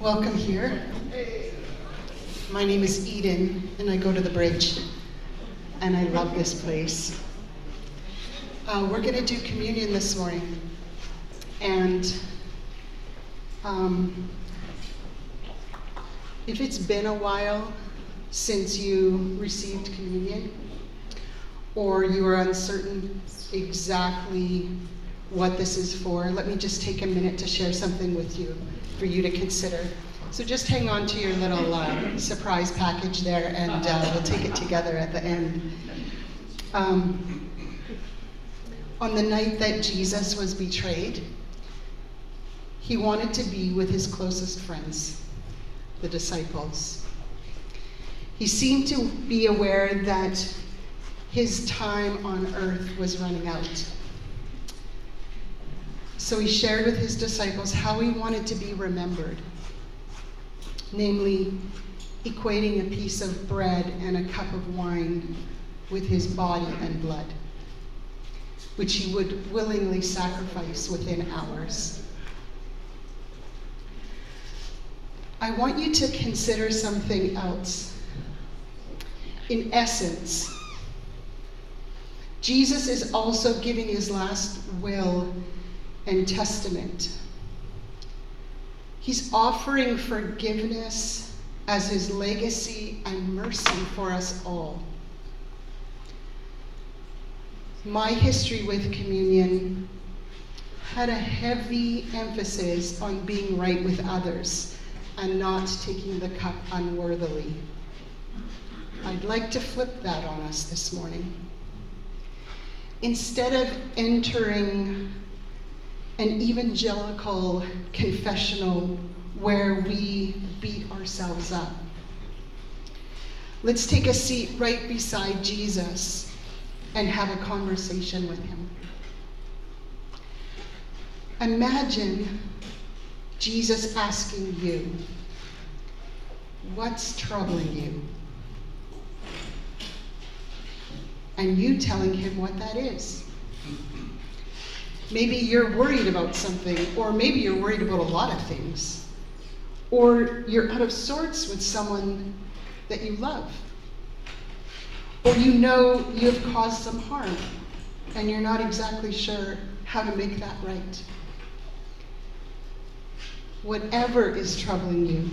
Welcome here. My name is Eden, and I go to the bridge, and I love this place. Uh, we're going to do communion this morning, and um, if it's been a while since you received communion, or you are uncertain exactly what this is for, let me just take a minute to share something with you for you to consider. So just hang on to your little uh, surprise package there, and uh, we'll take it together at the end. Um, on the night that Jesus was betrayed, he wanted to be with his closest friends, the disciples. He seemed to be aware that his time on earth was running out. So he shared with his disciples how he wanted to be remembered, namely, equating a piece of bread and a cup of wine with his body and blood, which he would willingly sacrifice within hours. I want you to consider something else. In essence, Jesus is also giving his last will and testament. He's offering forgiveness as his legacy and mercy for us all. My history with communion had a heavy emphasis on being right with others and not taking the cup unworthily. I'd like to flip that on us this morning. Instead of entering an evangelical confessional where we beat ourselves up. Let's take a seat right beside Jesus and have a conversation with him. Imagine Jesus asking you, What's troubling you? And you telling him what that is. Maybe you're worried about something, or maybe you're worried about a lot of things. Or you're out of sorts with someone that you love. Or you know you have caused some harm, and you're not exactly sure how to make that right. Whatever is troubling you,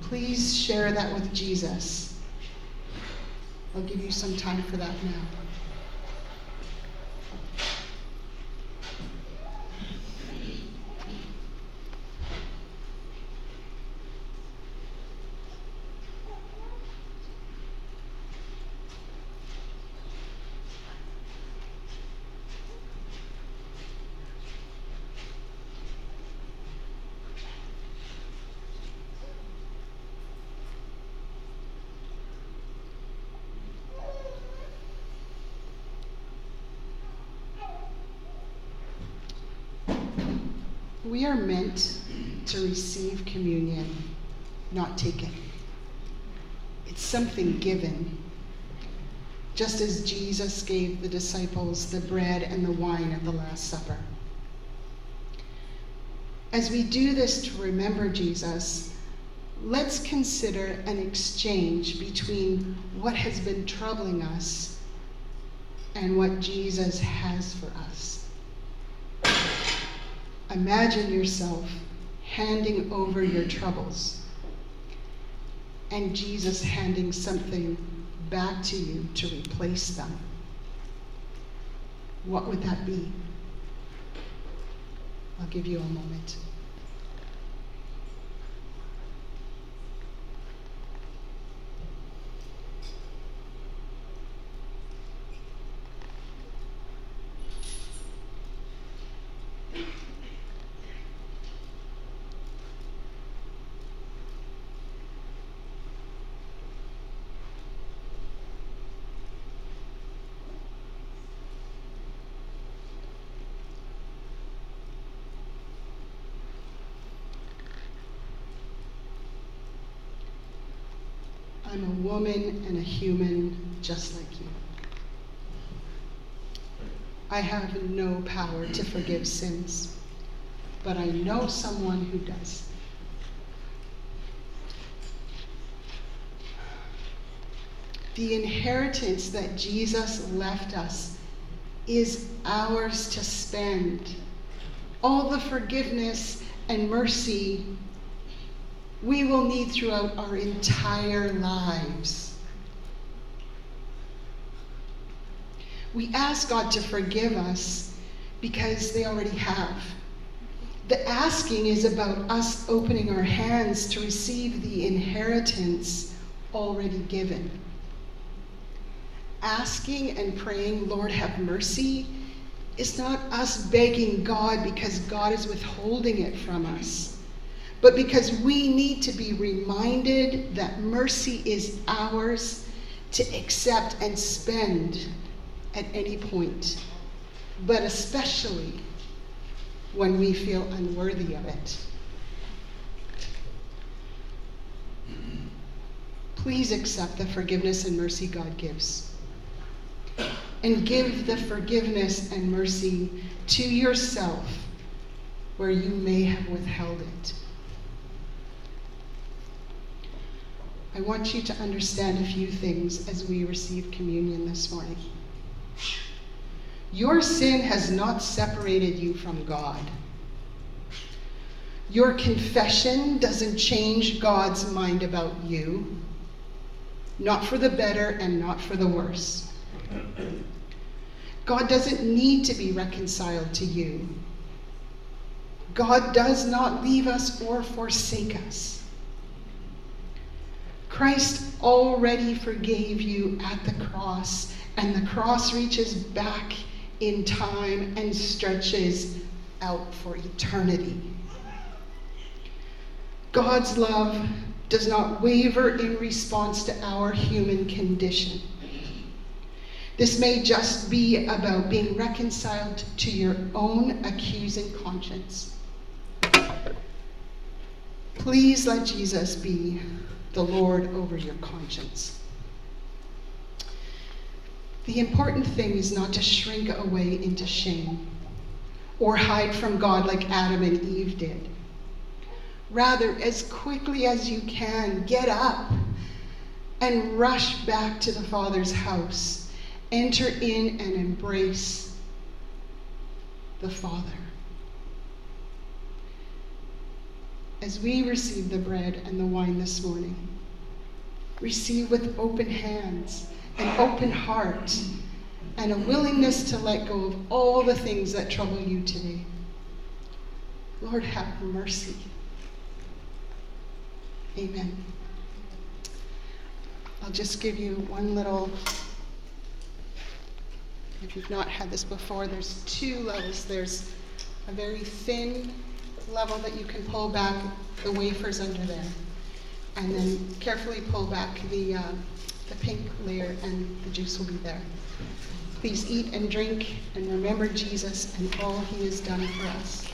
please share that with Jesus. I'll give you some time for that now. We are meant to receive communion, not take it. It's something given. Just as Jesus gave the disciples the bread and the wine at the Last Supper. As we do this to remember Jesus, let's consider an exchange between what has been troubling us and what Jesus has for us. Imagine yourself handing over your troubles and Jesus handing something back to you to replace them. What would that be? I'll give you a moment. woman and a human just like you. I have no power to forgive sins, but I know someone who does. The inheritance that Jesus left us is ours to spend. All the forgiveness and mercy we will need throughout our entire lives. We ask God to forgive us because they already have. The asking is about us opening our hands to receive the inheritance already given. Asking and praying, Lord, have mercy, is not us begging God because God is withholding it from us, but because we need to be reminded that mercy is ours to accept and spend at any point, but especially when we feel unworthy of it. Please accept the forgiveness and mercy God gives. And give the forgiveness and mercy to yourself where you may have withheld it. I want you to understand a few things as we receive communion this morning. Your sin has not separated you from God. Your confession doesn't change God's mind about you, not for the better and not for the worse. God doesn't need to be reconciled to you. God does not leave us or forsake us. Christ already forgave you at the cross, and the cross reaches back in time and stretches out for eternity. God's love does not waver in response to our human condition. This may just be about being reconciled to your own accusing conscience. Please let Jesus be the Lord over your conscience. The important thing is not to shrink away into shame or hide from God like Adam and Eve did. Rather, as quickly as you can, get up and rush back to the Father's house. Enter in and embrace the Father. As we receive the bread and the wine this morning, receive with open hands an open heart, and a willingness to let go of all the things that trouble you today. Lord, have mercy. Amen. I'll just give you one little. If you've not had this before, there's two levels. There's a very thin level that you can pull back the wafers under there, and then carefully pull back the. Uh, the pink layer, and the juice will be there. Please eat and drink and remember Jesus and all he has done for us.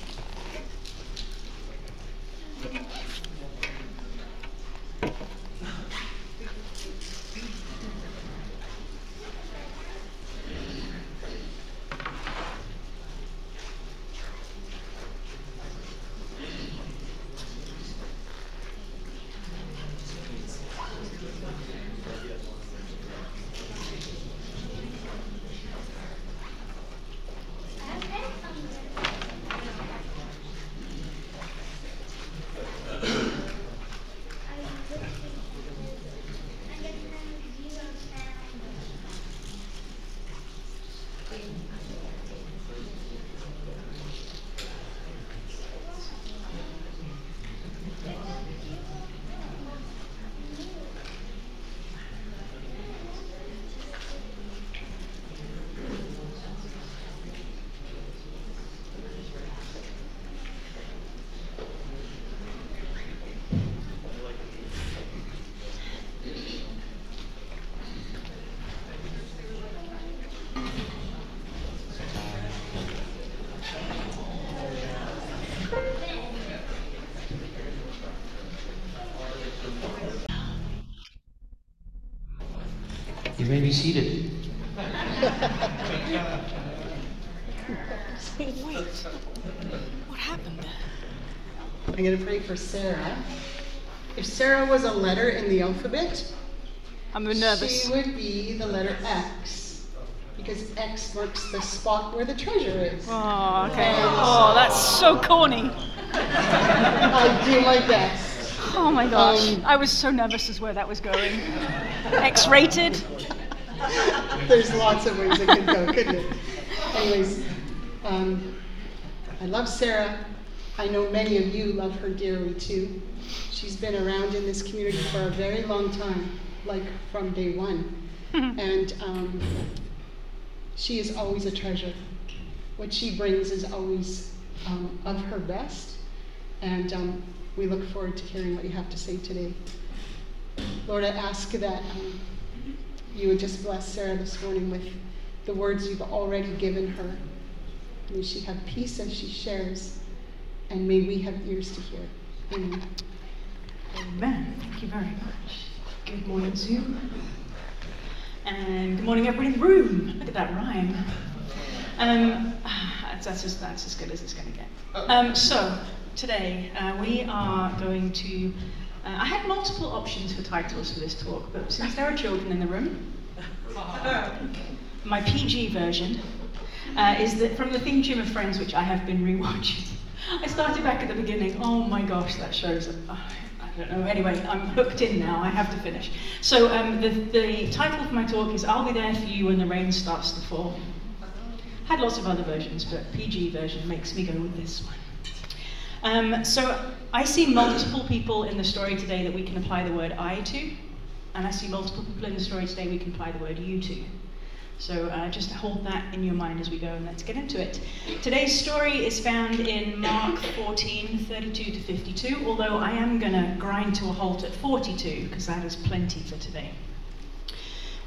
You may be seated. Wait, what happened? I'm going to pray for Sarah. If Sarah was a letter in the alphabet, I'm nervous. She would be the letter X because X marks the spot where the treasure is. Oh, okay. Oh, that's so corny. I do my best. Oh my gosh. Um, I was so nervous as where that was going. X rated. There's lots of ways it could go, couldn't it? Anyways, um, I love Sarah. I know many of you love her dearly too. She's been around in this community for a very long time, like from day one. and um, she is always a treasure. What she brings is always um, of her best. And um, we look forward to hearing what you have to say today. Lord, I ask that um, you would just bless Sarah this morning with the words you've already given her. May she have peace as she shares, and may we have ears to hear. Amen. Amen. Thank you very much. Good morning, Zoom. And good morning, everybody in the room. Look at that rhyme. Um, that's, as, that's as good as it's going to get. Um, so, today uh, we are going to. Uh, I had multiple options for titles for this talk, but since there are children in the room, my PG version uh, is that from the theme tune of Friends, which I have been rewatching. I started back at the beginning. Oh my gosh, that shows. Uh, I don't know. Anyway, I'm hooked in now. I have to finish. So um, the, the title of my talk is "I'll Be There for You When the Rain Starts to Fall." Had lots of other versions, but PG version makes me go with this one. Um, so I see multiple people in the story today that we can apply the word I to, and I see multiple people in the story today we can apply the word you to. So uh, just hold that in your mind as we go and let's get into it. Today's story is found in Mark 14, 32 to 52, although I am going to grind to a halt at 42 because that is plenty for today.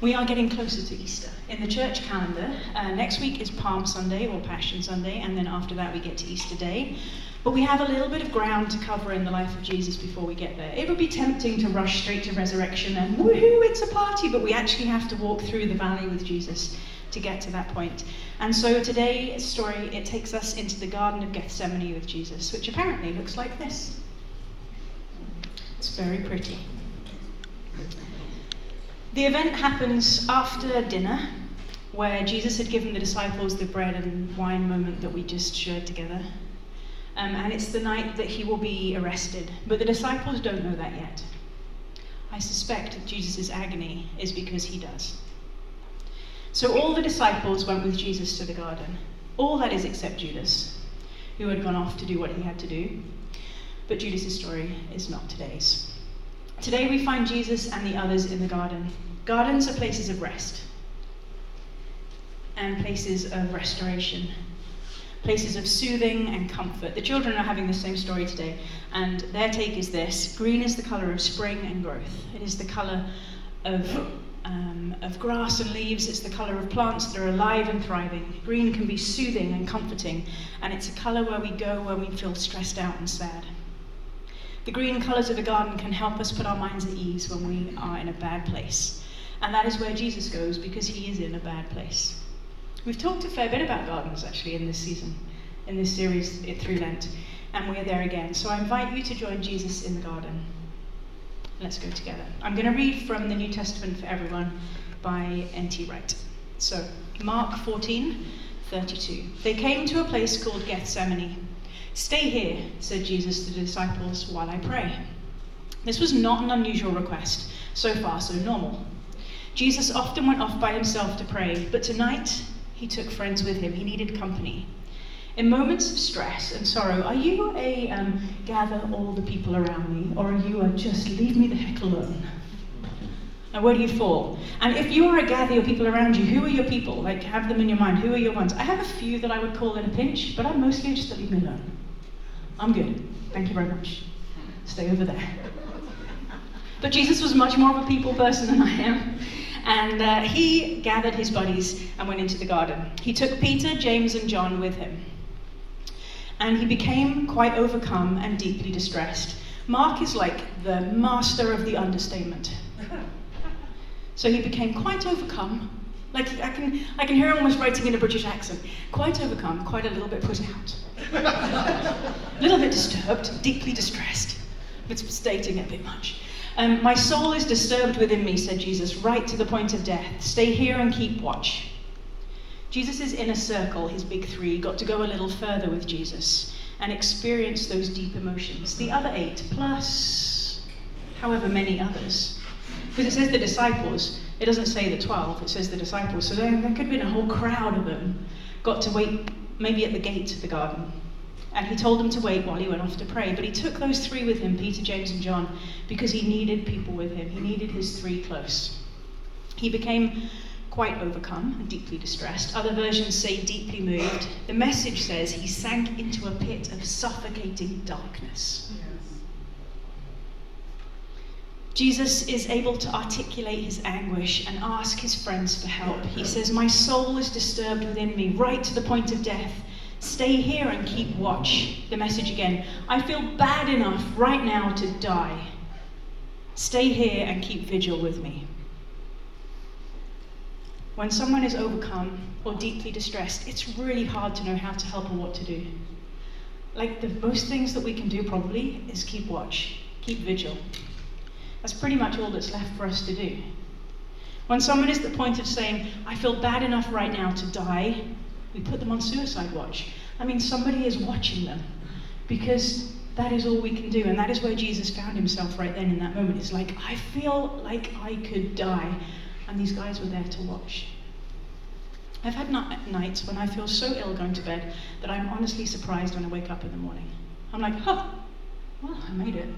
We are getting closer to Easter. In the church calendar, uh, next week is Palm Sunday or Passion Sunday, and then after that we get to Easter Day. But we have a little bit of ground to cover in the life of Jesus before we get there. It would be tempting to rush straight to resurrection and woohoo, it's a party, but we actually have to walk through the valley with Jesus to get to that point. And so today's story, it takes us into the Garden of Gethsemane with Jesus, which apparently looks like this. It's very pretty. The event happens after dinner, where Jesus had given the disciples the bread and wine moment that we just shared together. Um, and it's the night that he will be arrested. But the disciples don't know that yet. I suspect that Jesus' agony is because he does. So all the disciples went with Jesus to the garden. All that is except Judas, who had gone off to do what he had to do. But Judas' story is not today's. Today we find Jesus and the others in the garden. Gardens are places of rest and places of restoration, places of soothing and comfort. The children are having the same story today, and their take is this green is the colour of spring and growth, it is the colour of. Um, of grass and leaves, it's the colour of plants that are alive and thriving. Green can be soothing and comforting, and it's a colour where we go when we feel stressed out and sad. The green colours of a garden can help us put our minds at ease when we are in a bad place. And that is where Jesus goes because he is in a bad place. We've talked a fair bit about gardens actually in this season, in this series eh, through Lent, and we're there again. So I invite you to join Jesus in the garden. Let's go together. I'm going to read from the New Testament for everyone by N.T. Wright. So, Mark 14, 32. They came to a place called Gethsemane. Stay here, said Jesus to the disciples, while I pray. This was not an unusual request, so far so normal. Jesus often went off by himself to pray, but tonight he took friends with him. He needed company. In moments of stress and sorrow, are you a um, gather all the people around me, or are you a just leave me the heck alone? Now, where do you fall? And if you are a gather your people around you, who are your people? Like, have them in your mind. Who are your ones? I have a few that I would call in a pinch, but I'm mostly just leave me alone. I'm good. Thank you very much. Stay over there. But Jesus was much more of a people person than I am. And uh, he gathered his buddies and went into the garden. He took Peter, James, and John with him. And he became quite overcome and deeply distressed. Mark is like the master of the understatement. So he became quite overcome. Like I can, I can hear him almost writing in a British accent. Quite overcome, quite a little bit put out. a little bit disturbed, deeply distressed. It's stating a bit much. Um, My soul is disturbed within me, said Jesus, right to the point of death. Stay here and keep watch. Jesus' inner circle, his big three, got to go a little further with Jesus and experience those deep emotions. The other eight, plus however many others. Because it says the disciples, it doesn't say the 12, it says the disciples. So there, there could have been a whole crowd of them got to wait maybe at the gate of the garden. And he told them to wait while he went off to pray. But he took those three with him, Peter, James, and John, because he needed people with him. He needed his three close. He became quite overcome and deeply distressed. Other versions say deeply moved. The message says he sank into a pit of suffocating darkness. Jesus is able to articulate his anguish and ask his friends for help. He says, My soul is disturbed within me, right to the point of death. Stay here and keep watch. The message again. I feel bad enough right now to die. Stay here and keep vigil with me. When someone is overcome or deeply distressed, it's really hard to know how to help or what to do. Like the most things that we can do probably is keep watch, keep vigil. That's pretty much all that's left for us to do. When someone is at the point of saying, I feel bad enough right now to die, we put them on suicide watch. I mean, somebody is watching them because that is all we can do. And that is where Jesus found himself right then in that moment. It's like, I feel like I could die. And these guys were there to watch. I've had nights when I feel so ill going to bed that I'm honestly surprised when I wake up in the morning. I'm like, huh, well, I made it.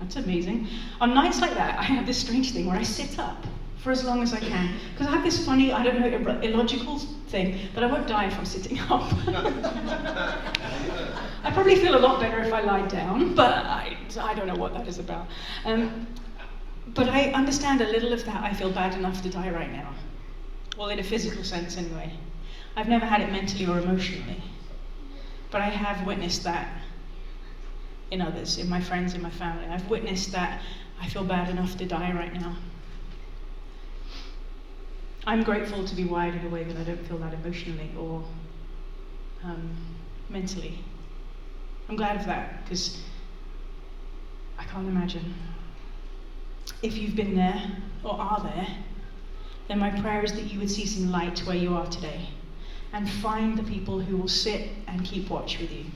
That's amazing. On nights like that, I have this strange thing where I sit up for as long as I can. Because I have this funny, I don't know, illogical thing that I won't die if I'm sitting up. I probably feel a lot better if I lie down, but I, I don't know what that is about. Um, but I understand a little of that. I feel bad enough to die right now. Well, in a physical sense, anyway. I've never had it mentally or emotionally. But I have witnessed that in others, in my friends, in my family. I've witnessed that I feel bad enough to die right now. I'm grateful to be wired in a way that I don't feel that emotionally or um, mentally. I'm glad of that because I can't imagine. If you've been there or are there, then my prayer is that you would see some light where you are today and find the people who will sit and keep watch with you.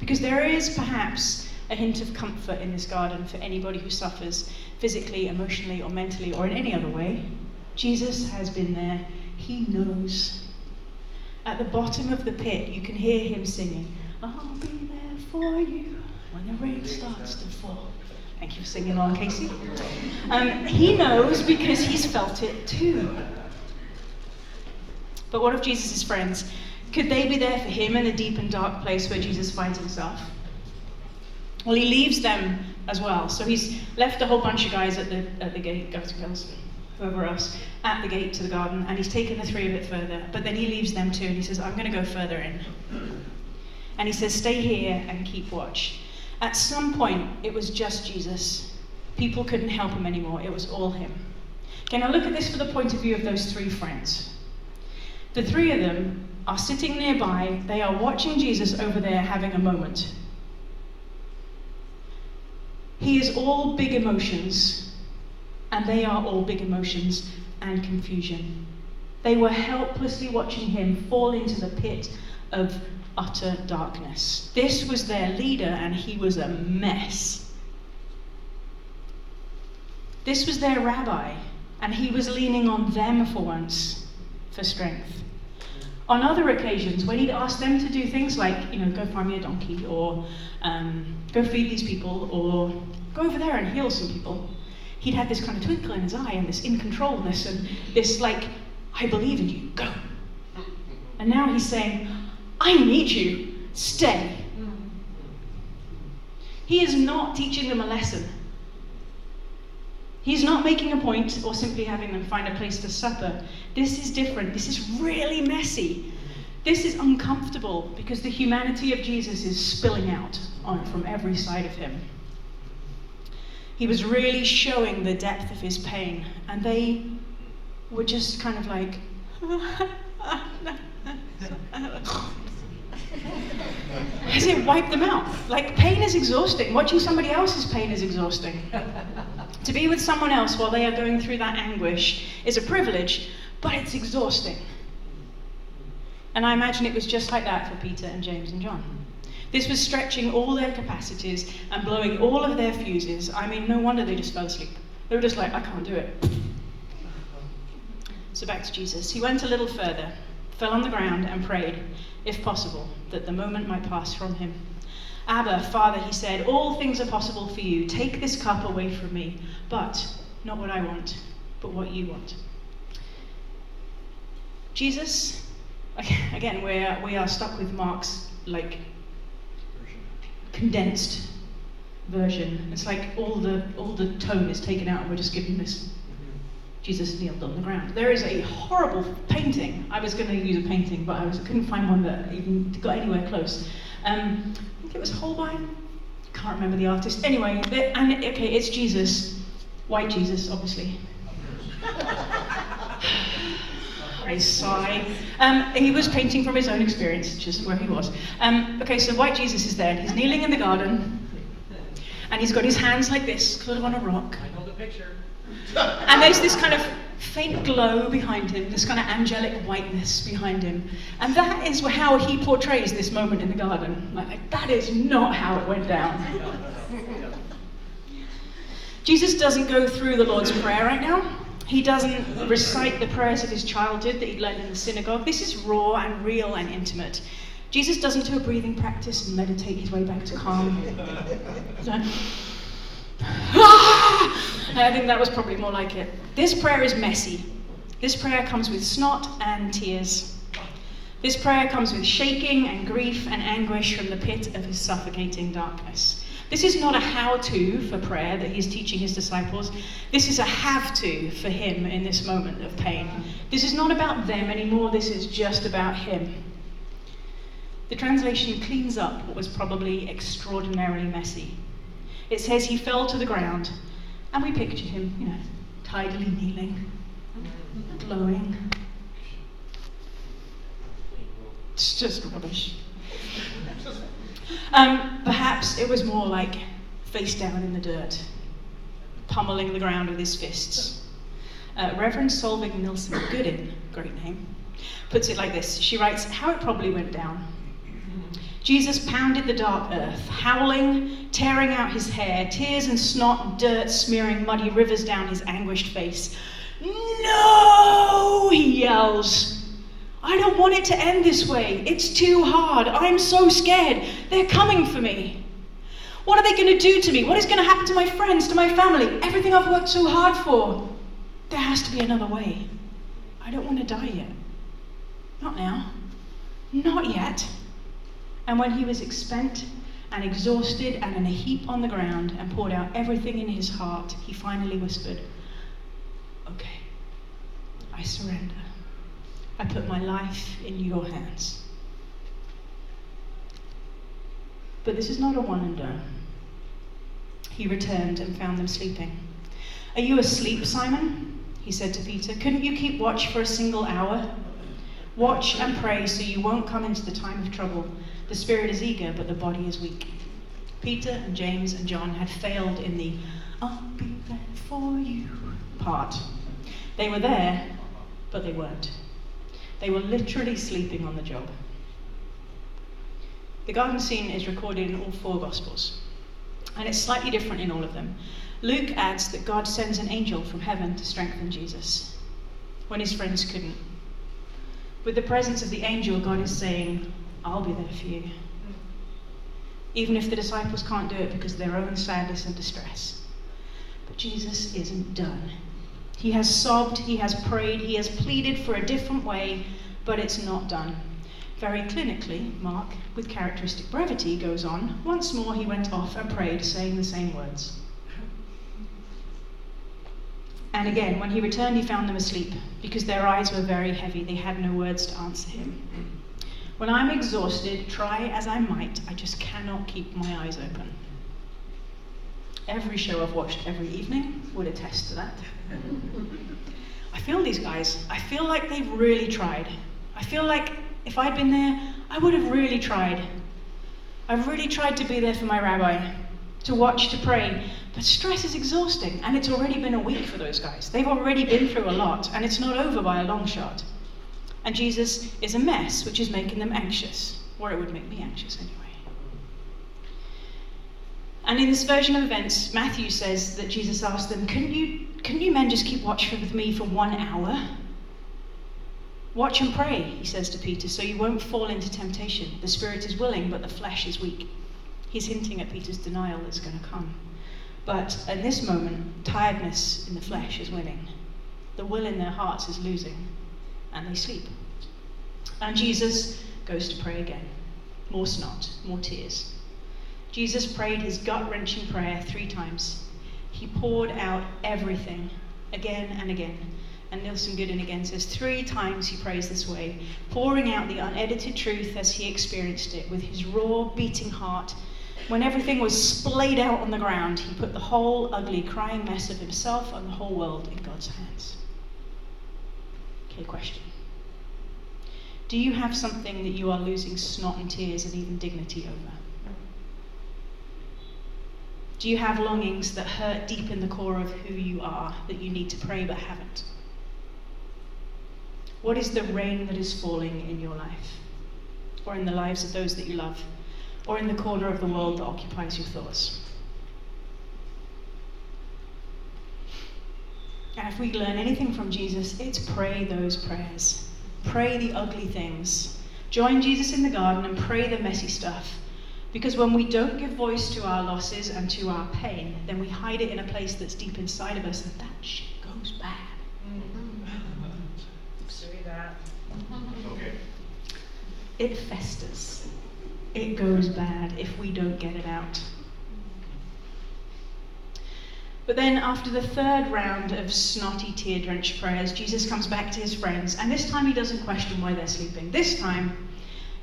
Because there is perhaps a hint of comfort in this garden for anybody who suffers physically, emotionally, or mentally, or in any other way. Jesus has been there. He knows. At the bottom of the pit, you can hear him singing, I'll be there for you when the rain starts to fall. Thank you for singing along, Casey. Um, he knows because he's felt it too. But what of Jesus' friends? Could they be there for him in the deep and dark place where Jesus finds himself? Well, he leaves them as well. So he's left a whole bunch of guys at the, at the gate, guys and girls, whoever else, at the gate to the garden, and he's taken the three a bit further. But then he leaves them too, and he says, I'm going to go further in. And he says, Stay here and keep watch. At some point, it was just Jesus. People couldn't help him anymore, it was all him. Okay, now look at this from the point of view of those three friends. The three of them are sitting nearby, they are watching Jesus over there having a moment. He is all big emotions, and they are all big emotions and confusion. They were helplessly watching him fall into the pit of utter darkness. This was their leader, and he was a mess. This was their rabbi, and he was leaning on them for once for strength. On other occasions, when he'd asked them to do things like, you know, go find me a donkey, or um, go feed these people, or go over there and heal some people, he'd had this kind of twinkle in his eye and this in controlness and this, like, I believe in you, go. And now he's saying, I need you, stay. He is not teaching them a lesson. He's not making a point or simply having them find a place for supper. This is different. This is really messy. This is uncomfortable because the humanity of Jesus is spilling out on, from every side of him. He was really showing the depth of his pain, and they were just kind of like, As it wiped them out. Like, pain is exhausting. Watching somebody else's pain is exhausting. To be with someone else while they are going through that anguish is a privilege, but it's exhausting. And I imagine it was just like that for Peter and James and John. This was stretching all their capacities and blowing all of their fuses. I mean, no wonder they just fell asleep. They were just like, I can't do it. So back to Jesus. He went a little further, fell on the ground, and prayed, if possible, that the moment might pass from him. Abba, Father, he said, all things are possible for you. Take this cup away from me, but not what I want, but what you want. Jesus, again, we're, we are stuck with Mark's like condensed version. It's like all the all the tone is taken out, and we're just giving this. Jesus kneeled on the ground. There is a horrible painting. I was going to use a painting, but I was couldn't find one that even got anywhere close. Um, think it was Holbein. Can't remember the artist. Anyway, and okay, it's Jesus, white Jesus, obviously. I sigh. Um, he was painting from his own experience, just where he was. Um, okay, so white Jesus is there. He's kneeling in the garden, and he's got his hands like this, sort of on a rock. I know the picture. And there's this kind of faint glow behind him, this kind of angelic whiteness behind him. And that is how he portrays this moment in the garden. Like, that is not how it went down. Jesus doesn't go through the Lord's Prayer right now. He doesn't recite the prayers of his childhood that he'd learned in the synagogue. This is raw and real and intimate. Jesus doesn't do a breathing practice and meditate his way back to calm. I think that was probably more like it. This prayer is messy. This prayer comes with snot and tears. This prayer comes with shaking and grief and anguish from the pit of his suffocating darkness. This is not a how to for prayer that he's teaching his disciples. This is a have to for him in this moment of pain. This is not about them anymore, this is just about him. The translation cleans up what was probably extraordinarily messy. It says he fell to the ground, and we picture him, you know, tidily kneeling, glowing. It's just rubbish. Um, perhaps it was more like face down in the dirt, pummeling the ground with his fists. Uh, Reverend Solveig Nilsen Goodin, great name, puts it like this. She writes, How it probably went down. Jesus pounded the dark earth, howling, tearing out his hair, tears and snot and dirt smearing muddy rivers down his anguished face. No, he yells. I don't want it to end this way. It's too hard. I'm so scared. They're coming for me. What are they going to do to me? What is going to happen to my friends, to my family? Everything I've worked so hard for. There has to be another way. I don't want to die yet. Not now. Not yet. And when he was expent and exhausted and in a heap on the ground and poured out everything in his heart, he finally whispered, Okay, I surrender. I put my life in your hands. But this is not a one and done. He returned and found them sleeping. Are you asleep, Simon? He said to Peter. Couldn't you keep watch for a single hour? Watch and pray so you won't come into the time of trouble. The spirit is eager, but the body is weak. Peter and James and John had failed in the I'll be there for you part. They were there, but they weren't. They were literally sleeping on the job. The garden scene is recorded in all four Gospels, and it's slightly different in all of them. Luke adds that God sends an angel from heaven to strengthen Jesus when his friends couldn't. With the presence of the angel, God is saying, I'll be there for you. Even if the disciples can't do it because of their own sadness and distress. But Jesus isn't done. He has sobbed, he has prayed, he has pleaded for a different way, but it's not done. Very clinically, Mark, with characteristic brevity, goes on. Once more he went off and prayed, saying the same words. And again, when he returned, he found them asleep, because their eyes were very heavy. They had no words to answer him. When I'm exhausted, try as I might, I just cannot keep my eyes open. Every show I've watched every evening would attest to that. I feel these guys. I feel like they've really tried. I feel like if I'd been there, I would have really tried. I've really tried to be there for my rabbi, to watch, to pray, but stress is exhausting, and it's already been a week for those guys. They've already been through a lot, and it's not over by a long shot. And Jesus is a mess, which is making them anxious, or it would make me anxious anyway. And in this version of events, Matthew says that Jesus asked them, Couldn't you, couldn't you men just keep watching with me for one hour? Watch and pray, he says to Peter, so you won't fall into temptation. The spirit is willing, but the flesh is weak. He's hinting at Peter's denial that's going to come. But at this moment, tiredness in the flesh is winning. The will in their hearts is losing, and they sleep. And Jesus goes to pray again. More snot, more tears. Jesus prayed his gut wrenching prayer three times. He poured out everything again and again. And Nilsen Goodin again says three times he prays this way, pouring out the unedited truth as he experienced it with his raw, beating heart. When everything was splayed out on the ground, he put the whole ugly, crying mess of himself and the whole world in God's hands. Question. Do you have something that you are losing snot and tears and even dignity over? Do you have longings that hurt deep in the core of who you are that you need to pray but haven't? What is the rain that is falling in your life? Or in the lives of those that you love? Or in the corner of the world that occupies your thoughts? And if we learn anything from Jesus, it's pray those prayers. Pray the ugly things. Join Jesus in the garden and pray the messy stuff. Because when we don't give voice to our losses and to our pain, then we hide it in a place that's deep inside of us, and that shit goes bad. Say that. Okay. It festers. It goes bad if we don't get it out. But then, after the third round of snotty, tear drenched prayers, Jesus comes back to his friends, and this time he doesn't question why they're sleeping. This time,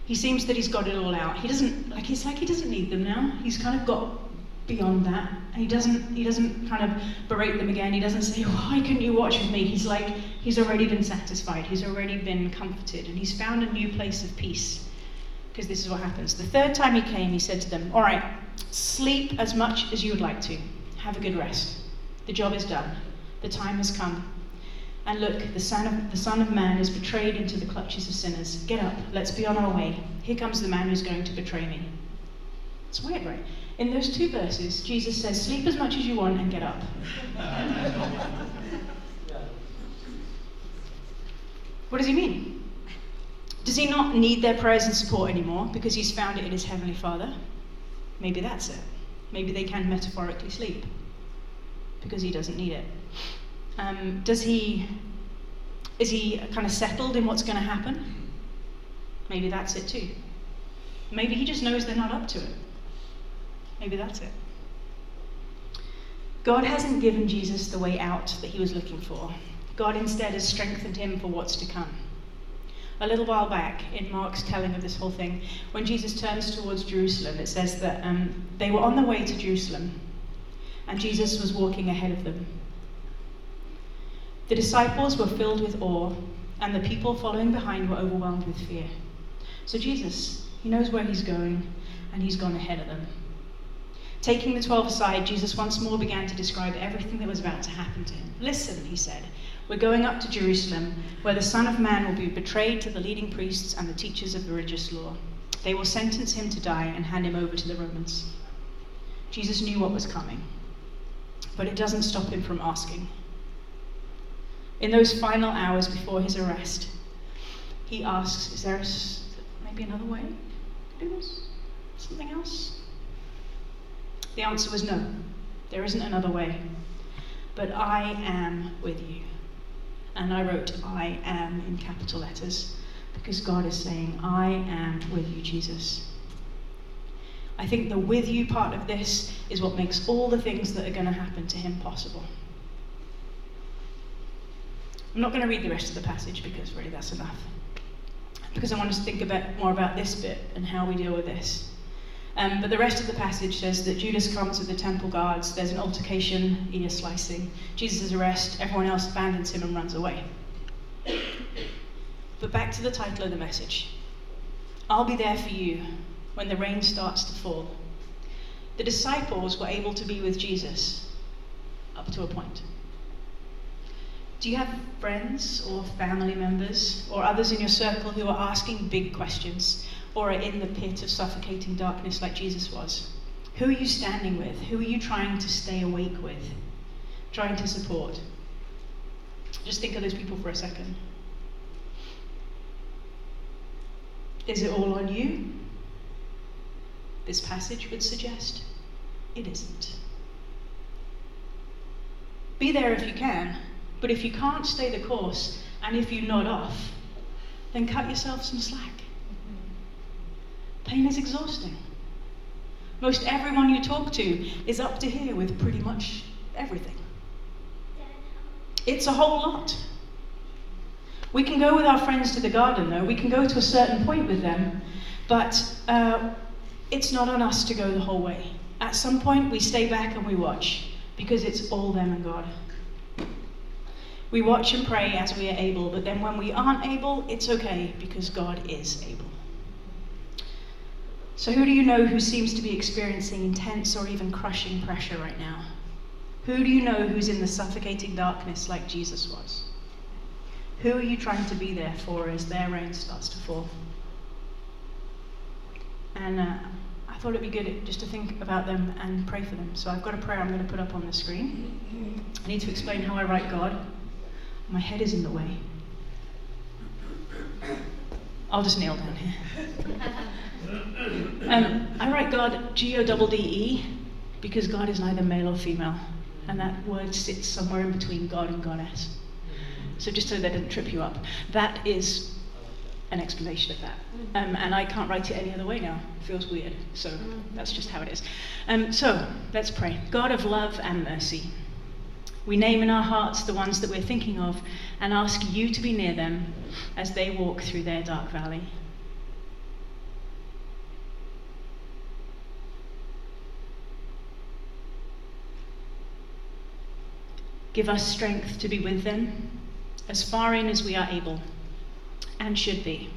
he seems that he's got it all out. He doesn't like it's like he doesn't need them now. He's kind of got beyond that. And he doesn't he doesn't kind of berate them again. He doesn't say, Why couldn't you watch with me? He's like he's already been satisfied, he's already been comforted, and he's found a new place of peace. Because this is what happens. The third time he came, he said to them, All right, sleep as much as you would like to. Have a good rest. The job is done. The time has come. And look, the son, of, the son of Man is betrayed into the clutches of sinners. Get up, let's be on our way. Here comes the man who's going to betray me. It's weird, right? In those two verses, Jesus says, Sleep as much as you want and get up. what does he mean? Does he not need their prayers and support anymore because he's found it in his Heavenly Father? Maybe that's it. Maybe they can metaphorically sleep because he doesn't need it. Um, does he, is he kind of settled in what's going to happen? Maybe that's it too. Maybe he just knows they're not up to it. Maybe that's it. God hasn't given Jesus the way out that he was looking for. God instead has strengthened him for what's to come. A little while back, in Mark's telling of this whole thing, when Jesus turns towards Jerusalem, it says that um, they were on the way to Jerusalem, and Jesus was walking ahead of them. The disciples were filled with awe, and the people following behind were overwhelmed with fear. So Jesus, he knows where he's going, and he's gone ahead of them. Taking the twelve aside, Jesus once more began to describe everything that was about to happen to him. Listen, he said, we're going up to Jerusalem, where the Son of Man will be betrayed to the leading priests and the teachers of religious law. They will sentence him to die and hand him over to the Romans. Jesus knew what was coming, but it doesn't stop him from asking. In those final hours before his arrest, he asks, Is there a, maybe another way to do this? Something else? The answer was no, there isn't another way. But I am with you. And I wrote, I am in capital letters because God is saying, I am with you, Jesus. I think the with you part of this is what makes all the things that are going to happen to him possible. I'm not going to read the rest of the passage because really that's enough. Because I want us to think a bit more about this bit and how we deal with this. Um, but the rest of the passage says that Judas comes with the temple guards, there's an altercation, ear slicing, Jesus' arrest, everyone else abandons him and runs away. But back to the title of the message I'll be there for you when the rain starts to fall. The disciples were able to be with Jesus up to a point. Do you have friends or family members or others in your circle who are asking big questions or are in the pit of suffocating darkness like Jesus was? Who are you standing with? Who are you trying to stay awake with? Trying to support? Just think of those people for a second. Is it all on you? This passage would suggest it isn't. Be there if you can, but if you can't stay the course and if you nod off, then cut yourself some slack. Pain is exhausting. Most everyone you talk to is up to here with pretty much everything. It's a whole lot. We can go with our friends to the garden, though. We can go to a certain point with them, but uh, it's not on us to go the whole way. At some point, we stay back and we watch because it's all them and God. We watch and pray as we are able, but then when we aren't able, it's okay because God is able. So, who do you know who seems to be experiencing intense or even crushing pressure right now? Who do you know who's in the suffocating darkness like Jesus was? Who are you trying to be there for as their rain starts to fall? And uh, I thought it'd be good just to think about them and pray for them. So I've got a prayer I'm going to put up on the screen. I need to explain how I write God. My head is in the way. I'll just kneel down here. Um, I write God G O D D E because God is neither male or female, and that word sits somewhere in between God and Goddess. So just so that doesn't trip you up, that is an explanation of that. Um, and I can't write it any other way now. It feels weird. So that's just how it is. Um, so let's pray. God of love and mercy, we name in our hearts the ones that we're thinking of and ask you to be near them as they walk through their dark valley. Give us strength to be with them as far in as we are able and should be,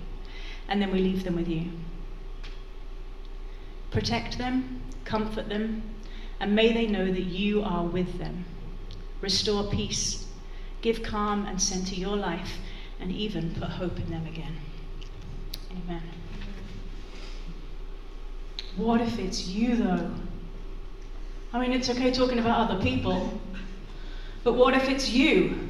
and then we leave them with you. Protect them, comfort them, and may they know that you are with them. Restore peace, give calm and center your life, and even put hope in them again. Amen. What if it's you, though? I mean, it's okay talking about other people, but what if it's you?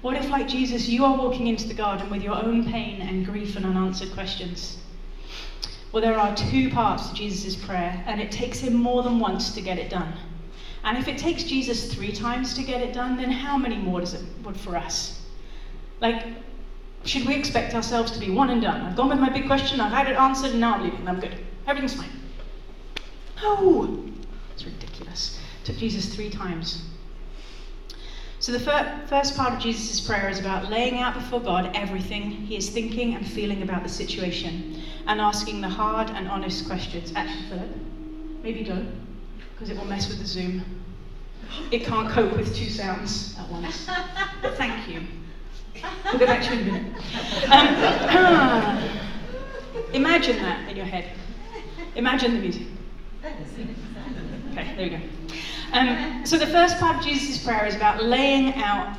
What if, like Jesus, you are walking into the garden with your own pain and grief and unanswered questions? Well, there are two parts to Jesus' prayer, and it takes him more than once to get it done. And if it takes Jesus three times to get it done, then how many more does it would for us? Like, should we expect ourselves to be one and done? I've gone with my big question, I've had it answered, and now I'm leaving, I'm good. Everything's fine. No! It's ridiculous. It took Jesus three times. So, the fir- first part of Jesus' prayer is about laying out before God everything he is thinking and feeling about the situation and asking the hard and honest questions. Actually, Philip, maybe don't, because it will mess with the Zoom. It can't cope with two sounds at once. Thank you. We'll get back to you in a minute. Um, imagine that in your head. Imagine the music. Okay, there we go. Um, so the first part of Jesus' prayer is about laying out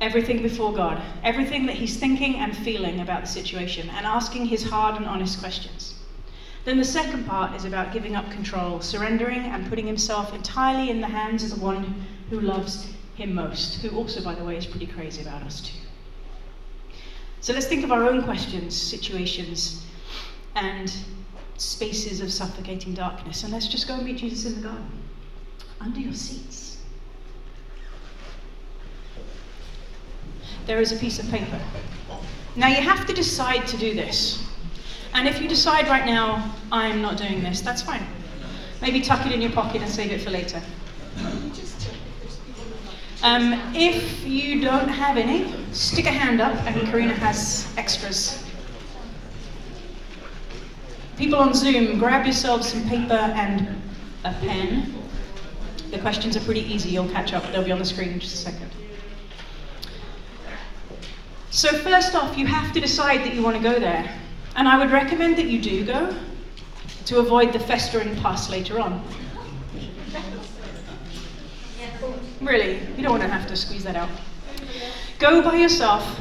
everything before God, everything that he's thinking and feeling about the situation, and asking his hard and honest questions. And then the second part is about giving up control, surrendering and putting himself entirely in the hands of the one who loves him most, who also, by the way, is pretty crazy about us too. So let's think of our own questions, situations, and spaces of suffocating darkness, and let's just go and meet Jesus in the garden under your seats. There is a piece of paper. Now you have to decide to do this. And if you decide right now, I'm not doing this, that's fine. Maybe tuck it in your pocket and save it for later. Um, if you don't have any, stick a hand up and Karina has extras. People on Zoom, grab yourselves some paper and a pen. The questions are pretty easy, you'll catch up, they'll be on the screen in just a second. So, first off, you have to decide that you want to go there. And I would recommend that you do go, to avoid the festering pus later on. Really, you don't want to have to squeeze that out. Go by yourself,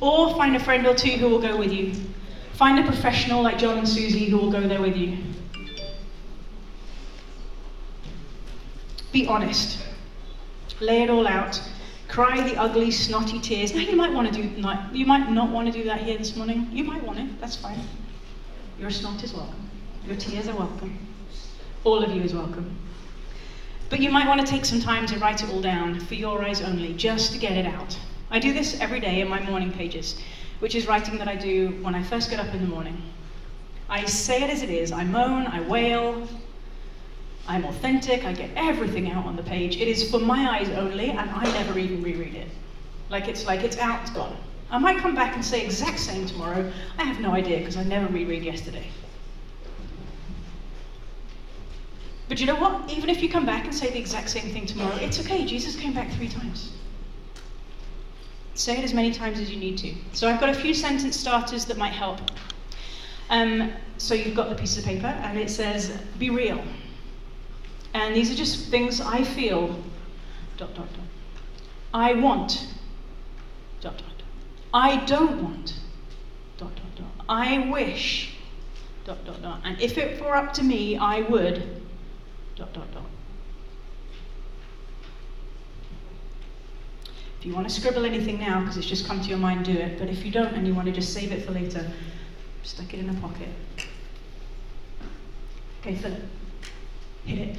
or find a friend or two who will go with you. Find a professional like John and Susie who will go there with you. Be honest. Lay it all out. Cry the ugly, snotty tears. Now you might want to do not, you might not want to do that here this morning. You might want it. That's fine. Your snot is welcome. Your tears are welcome. All of you is welcome. But you might want to take some time to write it all down for your eyes only, just to get it out. I do this every day in my morning pages, which is writing that I do when I first get up in the morning. I say it as it is. I moan, I wail, I'm authentic, I get everything out on the page. It is for my eyes only, and I never even reread it. Like it's like it's out, it's gone. I might come back and say exact same tomorrow. I have no idea because I never reread yesterday. But you know what? Even if you come back and say the exact same thing tomorrow, it's okay. Jesus came back three times. Say it as many times as you need to. So I've got a few sentence starters that might help. Um, so you've got the piece of paper, and it says, "Be real." And these are just things I feel. Dot dot dot. I want. Dot dot dot. I don't want. Dot dot dot. I wish. Dot dot dot. And if it were up to me, I would. Dot dot dot. If you want to scribble anything now, because it's just come to your mind, do it. But if you don't and you want to just save it for later, stick it in a pocket. Okay, Philip, hit it.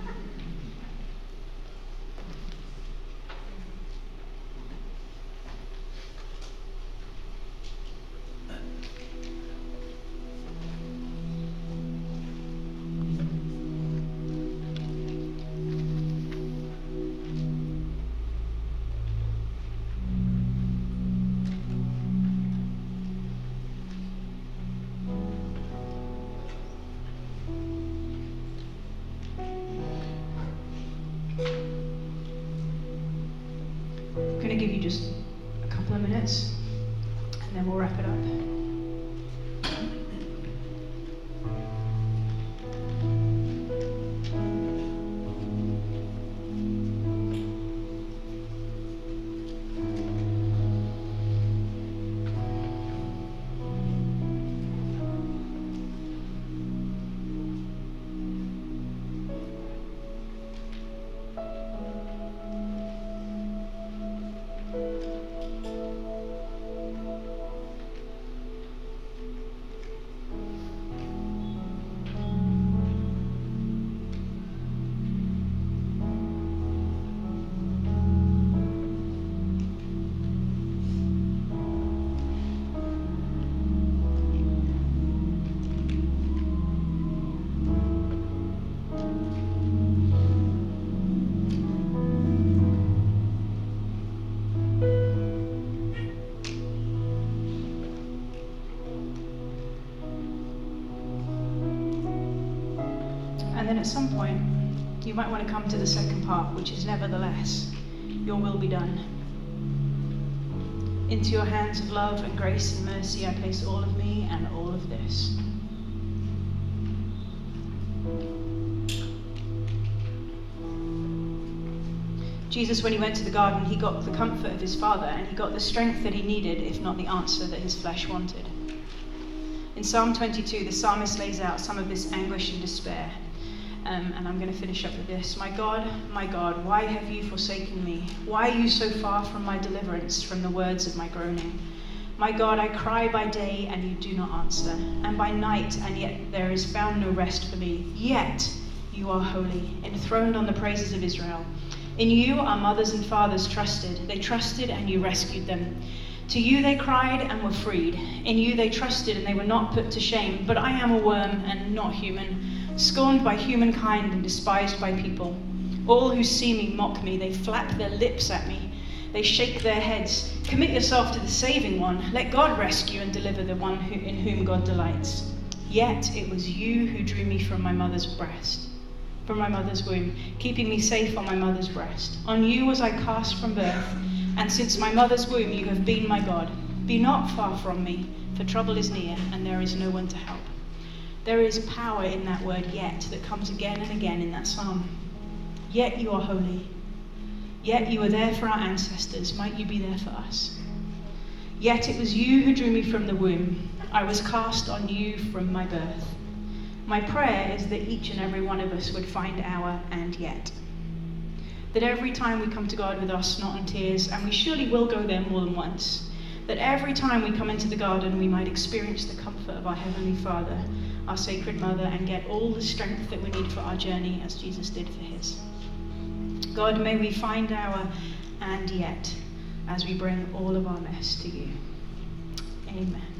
might want to come to the second part, which is nevertheless, your will be done. Into your hands of love and grace and mercy, I place all of me and all of this. Jesus, when he went to the garden, he got the comfort of his Father and he got the strength that he needed, if not the answer that his flesh wanted. In Psalm 22, the psalmist lays out some of this anguish and despair. Um, and I'm going to finish up with this. My God, my God, why have you forsaken me? Why are you so far from my deliverance, from the words of my groaning? My God, I cry by day and you do not answer, and by night, and yet there is found no rest for me. Yet you are holy, enthroned on the praises of Israel. In you our mothers and fathers trusted. They trusted and you rescued them. To you they cried and were freed. In you they trusted and they were not put to shame. But I am a worm and not human, scorned by humankind and despised by people. All who see me mock me. They flap their lips at me. They shake their heads. Commit yourself to the saving one. Let God rescue and deliver the one who, in whom God delights. Yet it was you who drew me from my mother's breast, from my mother's womb, keeping me safe on my mother's breast. On you was I cast from birth, and since my mother's womb you have been my God. Be not far from me, for trouble is near, and there is no one to help. There is power in that word yet that comes again and again in that psalm. Yet you are holy. Yet you were there for our ancestors. Might you be there for us? Yet it was you who drew me from the womb. I was cast on you from my birth. My prayer is that each and every one of us would find our and yet. That every time we come to God with our snot and tears, and we surely will go there more than once, that every time we come into the garden, we might experience the comfort of our Heavenly Father, our Sacred Mother, and get all the strength that we need for our journey as Jesus did for his. God, may we find our and yet as we bring all of our mess to you. Amen.